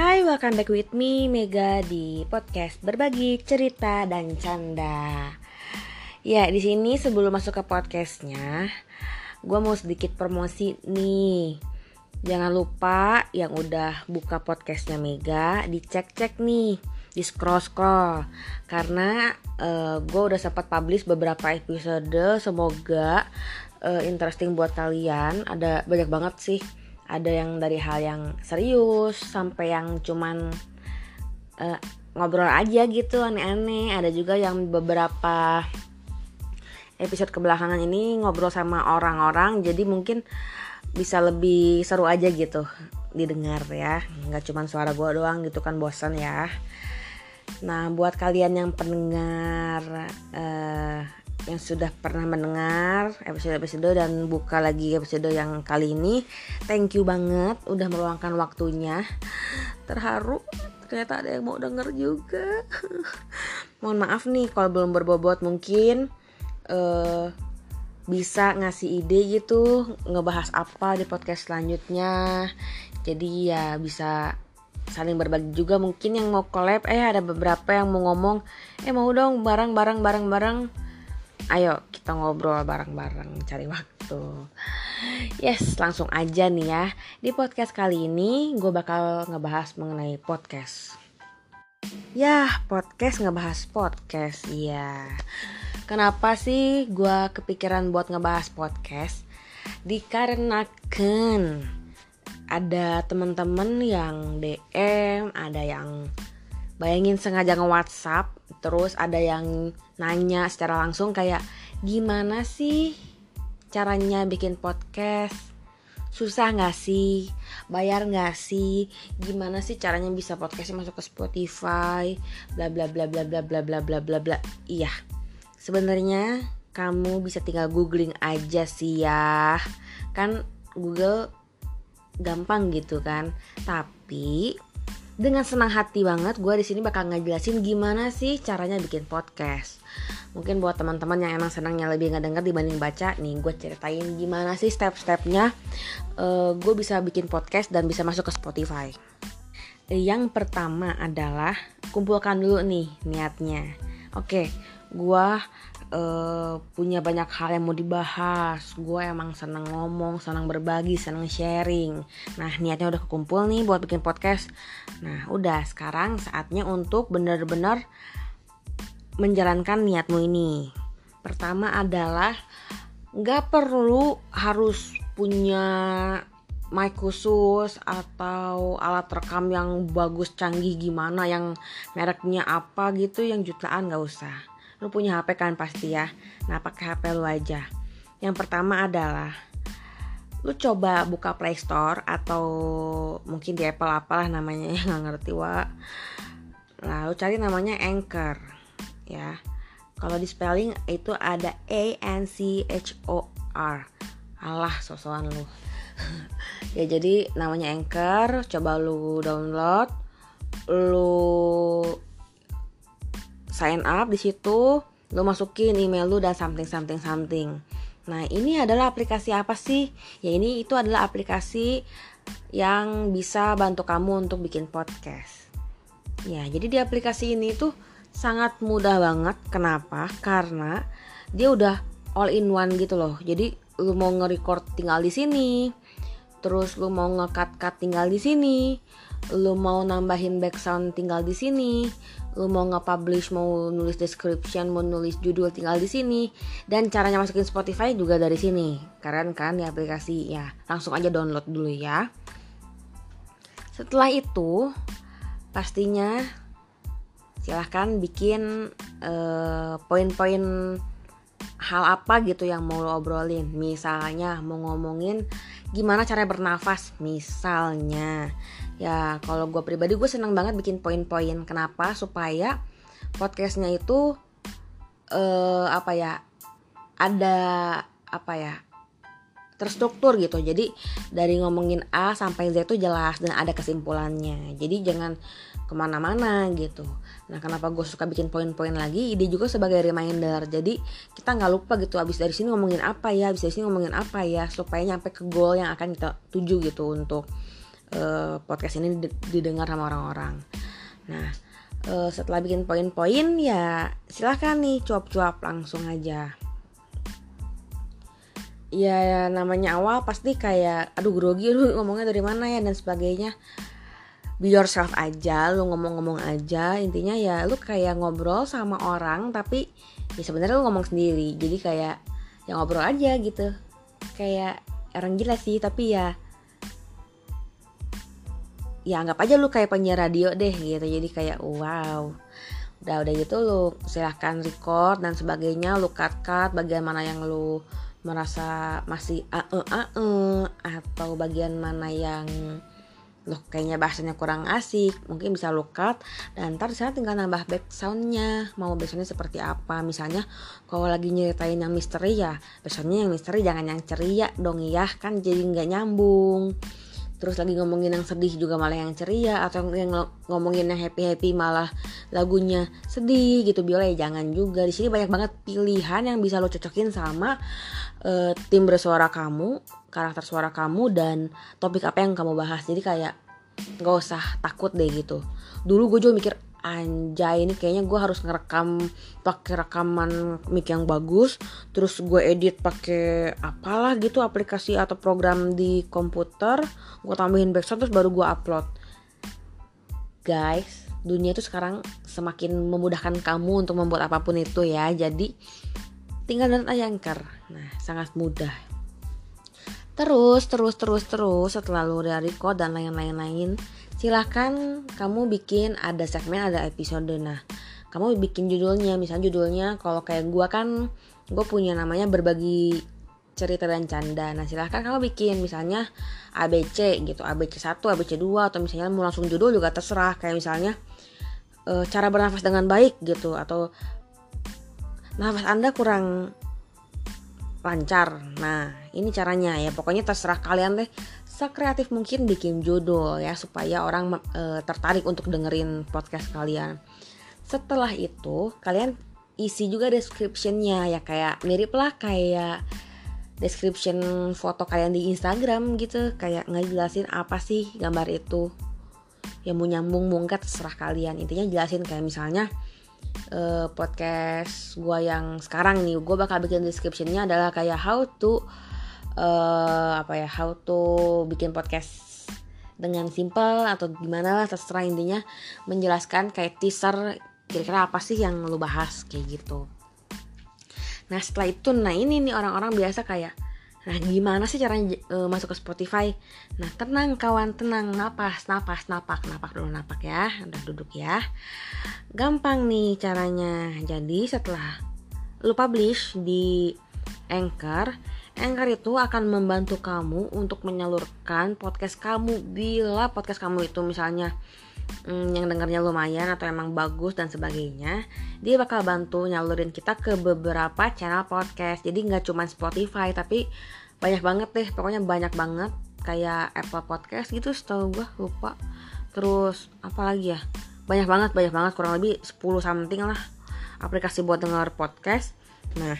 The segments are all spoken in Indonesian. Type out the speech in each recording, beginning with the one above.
Hai, welcome back with me Mega di podcast berbagi cerita dan canda. Ya, di sini sebelum masuk ke podcastnya, gue mau sedikit promosi nih. Jangan lupa yang udah buka podcastnya Mega dicek-cek nih, di scroll-scroll. Karena uh, eh, gue udah sempat publish beberapa episode, semoga uh, interesting buat kalian. Ada banyak banget sih ada yang dari hal yang serius sampai yang cuman uh, ngobrol aja gitu aneh-aneh. Ada juga yang beberapa episode kebelakangan ini ngobrol sama orang-orang jadi mungkin bisa lebih seru aja gitu didengar ya. Nggak cuman suara gue doang gitu kan bosan ya. Nah buat kalian yang pendengar uh, yang sudah pernah mendengar episode-episode dan buka lagi episode yang kali ini. Thank you banget udah meluangkan waktunya. Terharu ternyata ada yang mau denger juga. Mohon maaf nih kalau belum berbobot mungkin uh, bisa ngasih ide gitu ngebahas apa di podcast selanjutnya. Jadi ya bisa saling berbagi juga mungkin yang mau collab eh ada beberapa yang mau ngomong eh mau dong barang barang barang barang ayo kita ngobrol bareng-bareng cari waktu. Yes langsung aja nih ya. Di podcast kali ini gue bakal ngebahas mengenai podcast. Ya podcast ngebahas podcast ya kenapa sih gue kepikiran buat ngebahas podcast? Dikarenakan ada teman-teman yang DM ada yang bayangin sengaja nge WhatsApp terus ada yang nanya secara langsung kayak gimana sih caranya bikin podcast? Susah nggak sih? Bayar nggak sih? Gimana sih caranya bisa podcastnya masuk ke Spotify? Bla bla bla bla bla bla bla bla bla bla. Iya sebenarnya kamu bisa tinggal googling aja sih ya. Kan Google gampang gitu kan. Tapi dengan senang hati banget gue di sini bakal ngejelasin gimana sih caranya bikin podcast. Mungkin buat teman-teman yang emang senangnya lebih ngedenger dibanding baca, nih gue ceritain gimana sih step-stepnya uh, gue bisa bikin podcast dan bisa masuk ke Spotify. Yang pertama adalah kumpulkan dulu nih niatnya. Oke, gue uh, punya banyak hal yang mau dibahas. Gue emang seneng ngomong senang berbagi senang sharing. Nah niatnya udah kekumpul nih buat bikin podcast. Nah udah sekarang saatnya untuk bener-bener menjalankan niatmu ini. Pertama adalah nggak perlu harus punya mic khusus atau alat rekam yang bagus canggih gimana yang mereknya apa gitu yang jutaan nggak usah lu punya HP kan pasti ya. Nah pakai HP lu aja. Yang pertama adalah lu coba buka Play Store atau mungkin di Apple apalah namanya nggak ngerti wa. Lalu cari namanya Anchor ya. Kalau di spelling itu ada A N C H O R. Alah sosokan lu. Ya jadi namanya Anchor coba lu download. Lu sign up di situ lu masukin email lu dan something something something. Nah ini adalah aplikasi apa sih? Ya ini itu adalah aplikasi yang bisa bantu kamu untuk bikin podcast. Ya jadi di aplikasi ini tuh sangat mudah banget. Kenapa? Karena dia udah all in one gitu loh. Jadi lu mau nge-record tinggal di sini terus lu mau nge-cut cut tinggal di sini lu mau nambahin background tinggal di sini lu mau nge-publish mau nulis description mau nulis judul tinggal di sini. Dan caranya masukin Spotify juga dari sini. Keren kan di aplikasi? Ya langsung aja download dulu ya. Setelah itu pastinya silahkan bikin uh, poin-poin hal apa gitu yang mau lo obrolin. Misalnya mau ngomongin gimana cara bernafas. Misalnya ya kalau gue pribadi gue senang banget bikin poin-poin. Kenapa? Supaya podcastnya itu uh, apa ya ada apa ya terstruktur gitu. Jadi dari ngomongin A sampai Z itu jelas dan ada kesimpulannya. Jadi jangan ke mana-mana gitu. Nah kenapa gue suka bikin poin-poin lagi? Ide juga sebagai reminder. Jadi kita nggak lupa gitu abis dari sini ngomongin apa ya abis dari sini ngomongin apa ya supaya nyampe ke goal yang akan kita tuju gitu untuk uh, podcast ini didengar sama orang-orang. Nah uh, setelah bikin poin-poin ya silahkan nih cuap-cuap langsung aja ya namanya awal pasti kayak aduh grogi lu ngomongnya dari mana ya? Dan sebagainya. Be yourself aja lu ngomong-ngomong aja. Intinya ya lu kayak ngobrol sama orang tapi ya sebenarnya lu ngomong sendiri. Jadi kayak ya ngobrol aja gitu. Kayak orang gila sih tapi ya ya anggap aja lu kayak penyiar radio deh gitu. Jadi kayak wow udah udah gitu lu silahkan record dan sebagainya lu cut cut bagian mana yang lu merasa masih ae ae atau bagian mana yang loh kayaknya bahasanya kurang asik mungkin bisa look cut dan ntar saya tinggal nambah back soundnya mau backsoundnya seperti apa. Misalnya kalau lagi nyeritain yang misteri ya backsoundnya yang misteri jangan yang ceria dong ya kan jadi nggak nyambung terus lagi ngomongin yang sedih juga malah yang ceria atau yang ngomongin yang happy happy malah lagunya sedih gitu. Biola ya jangan juga. Di sini banyak banget pilihan yang bisa lo cocokin sama uh, timbre suara kamu karakter suara kamu dan topik apa yang kamu bahas. Jadi kayak nggak usah takut deh gitu. Dulu gue juga mikir anjay ini kayaknya gue harus ngerekam pakai rekaman mic yang bagus terus gue edit pakai apalah gitu aplikasi atau program di komputer gue tambahin background terus baru gue upload. Guys dunia itu sekarang semakin memudahkan kamu untuk membuat apa pun itu ya jadi tinggal download aja nah sangat mudah. Terus terus terus terus setelah lu record dan lain-lain lain silahkan kamu bikin ada segmen ada episode. Nah kamu bikin judulnya. Misalnya judulnya kalau kayak gue kan gue punya namanya berbagi cerita dan canda. Nah silahkan kamu bikin. Misalnya ABC gitu ABC 1 ABC 2 atau misalnya mau langsung judul juga terserah. Kayak misalnya e, cara bernafas dengan baik gitu atau nafas anda kurang lancar. Nah ini caranya ya. Pokoknya terserah kalian deh. Sekreatif mungkin bikin judul ya supaya orang e, tertarik untuk dengerin podcast kalian. Setelah itu kalian isi juga descriptionnya ya. Kayak mirip lah kayak description foto kalian di Instagram gitu. Kayak ngejelasin apa sih gambar itu. Yang mau nyambung enggak terserah kalian. Intinya jelasin kayak misalnya uh, podcast gue yang sekarang nih gue bakal bikin descriptionnya adalah kayak how to uh, apa ya how to bikin podcast dengan simple atau gimana lah terserah intinya. Menjelaskan kayak teaser kira-kira apa sih yang lu bahas kayak gitu. Nah setelah itu nah ini nih orang-orang biasa kayak nah gimana sih caranya uh, masuk ke Spotify? Nah tenang kawan tenang. Napas napas napak. Napak dulu napak ya. Udah duduk ya. Gampang nih caranya. Jadi setelah lu publish di Anchor Anchor itu akan membantu kamu untuk menyalurkan podcast kamu. Bila podcast kamu itu misalnya hmm, yang dengarnya lumayan atau emang bagus dan sebagainya dia bakal bantu nyalurin kita ke beberapa channel podcast. Jadi nggak cuma Spotify tapi banyak banget deh. Pokoknya banyak banget. Kayak Apple Podcast gitu setahu gue lupa. Terus apa lagi ya? Banyak banget banyak banget. Kurang lebih 10 something lah aplikasi buat denger podcast. Nah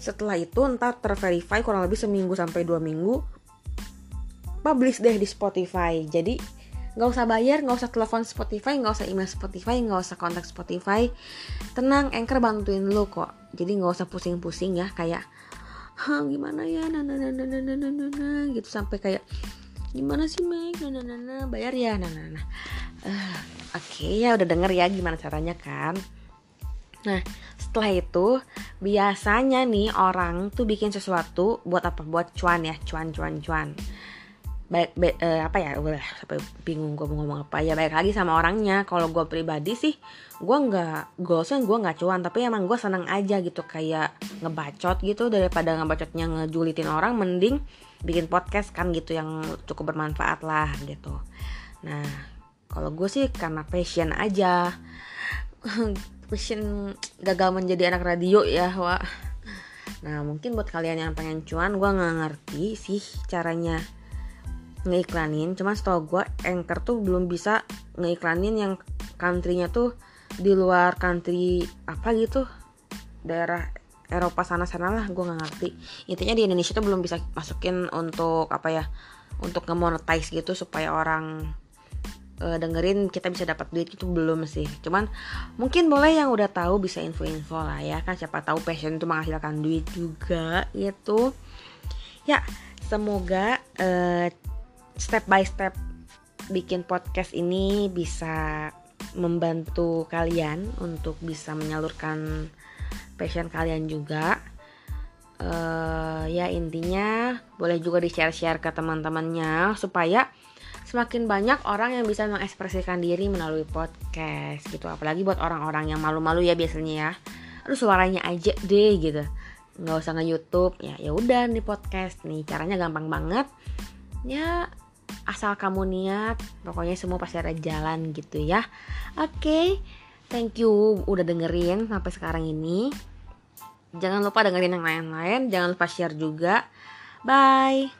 setelah itu ntar terverify kurang lebih seminggu sampai dua minggu publish deh di Spotify. Jadi nggak usah bayar nggak usah telepon Spotify nggak usah email Spotify nggak usah kontak Spotify. Tenang Anchor bantuin lo kok. Jadi nggak usah pusing-pusing ya kayak gimana ya? Nah nah nah nah nah nah nah, nah, gitu sampai kayak gimana sih Meg? Nah nah nah, nah bayar ya? Nah nah nah uh, oke okay, ya udah denger ya gimana caranya kan. Nah setelah itu biasanya nih orang tuh bikin sesuatu buat apa? Buat cuan ya cuan cuan cuan baik, baik uh, apa ya udah sampai bingung gue mau ngomong apa. Ya baik lagi sama orangnya. Kalau gue pribadi sih gue nggak goalsnya gue nggak cuan tapi emang gue seneng aja gitu kayak ngebacot gitu. Daripada ngebacotnya ngejulitin orang mending bikin podcast kan gitu yang cukup bermanfaat lah gitu. Nah kalau gue sih karena passion aja. Passion gagal menjadi anak radio ya wa nah mungkin buat kalian yang pengen cuan gue nggak ngerti sih caranya ngeiklanin cuman setahu gue anchor tuh belum bisa ngeiklanin yang countrynya tuh di luar country apa gitu. Daerah Eropa sana sana lah gue nggak ngerti. Intinya di Indonesia tuh belum bisa masukin untuk apa ya untuk nge-monetize gitu supaya orang uh, dengerin kita bisa dapat duit itu belum sih. Cuman mungkin boleh yang udah tahu bisa info-info lah ya kan siapa tahu passion itu menghasilkan duit juga gitu. Ya semoga uh, step by step bikin podcast ini bisa membantu kalian untuk bisa menyalurkan passion kalian juga. Uh, ya intinya boleh juga di share share ke teman-temannya supaya semakin banyak orang yang bisa mengekspresikan diri melalui podcast gitu. Apalagi buat orang-orang yang malu-malu ya biasanya ya. Aduh suaranya aja deh gitu. Nggak usah nge YouTube ya ya udah di podcast nih. Caranya gampang banget. Ya asal kamu niat pokoknya semua pasti ada jalan gitu ya. Oke okay, thank you udah dengerin sampai sekarang ini. Jangan lupa dengerin yang lain-lain jangan lupa share juga. Bye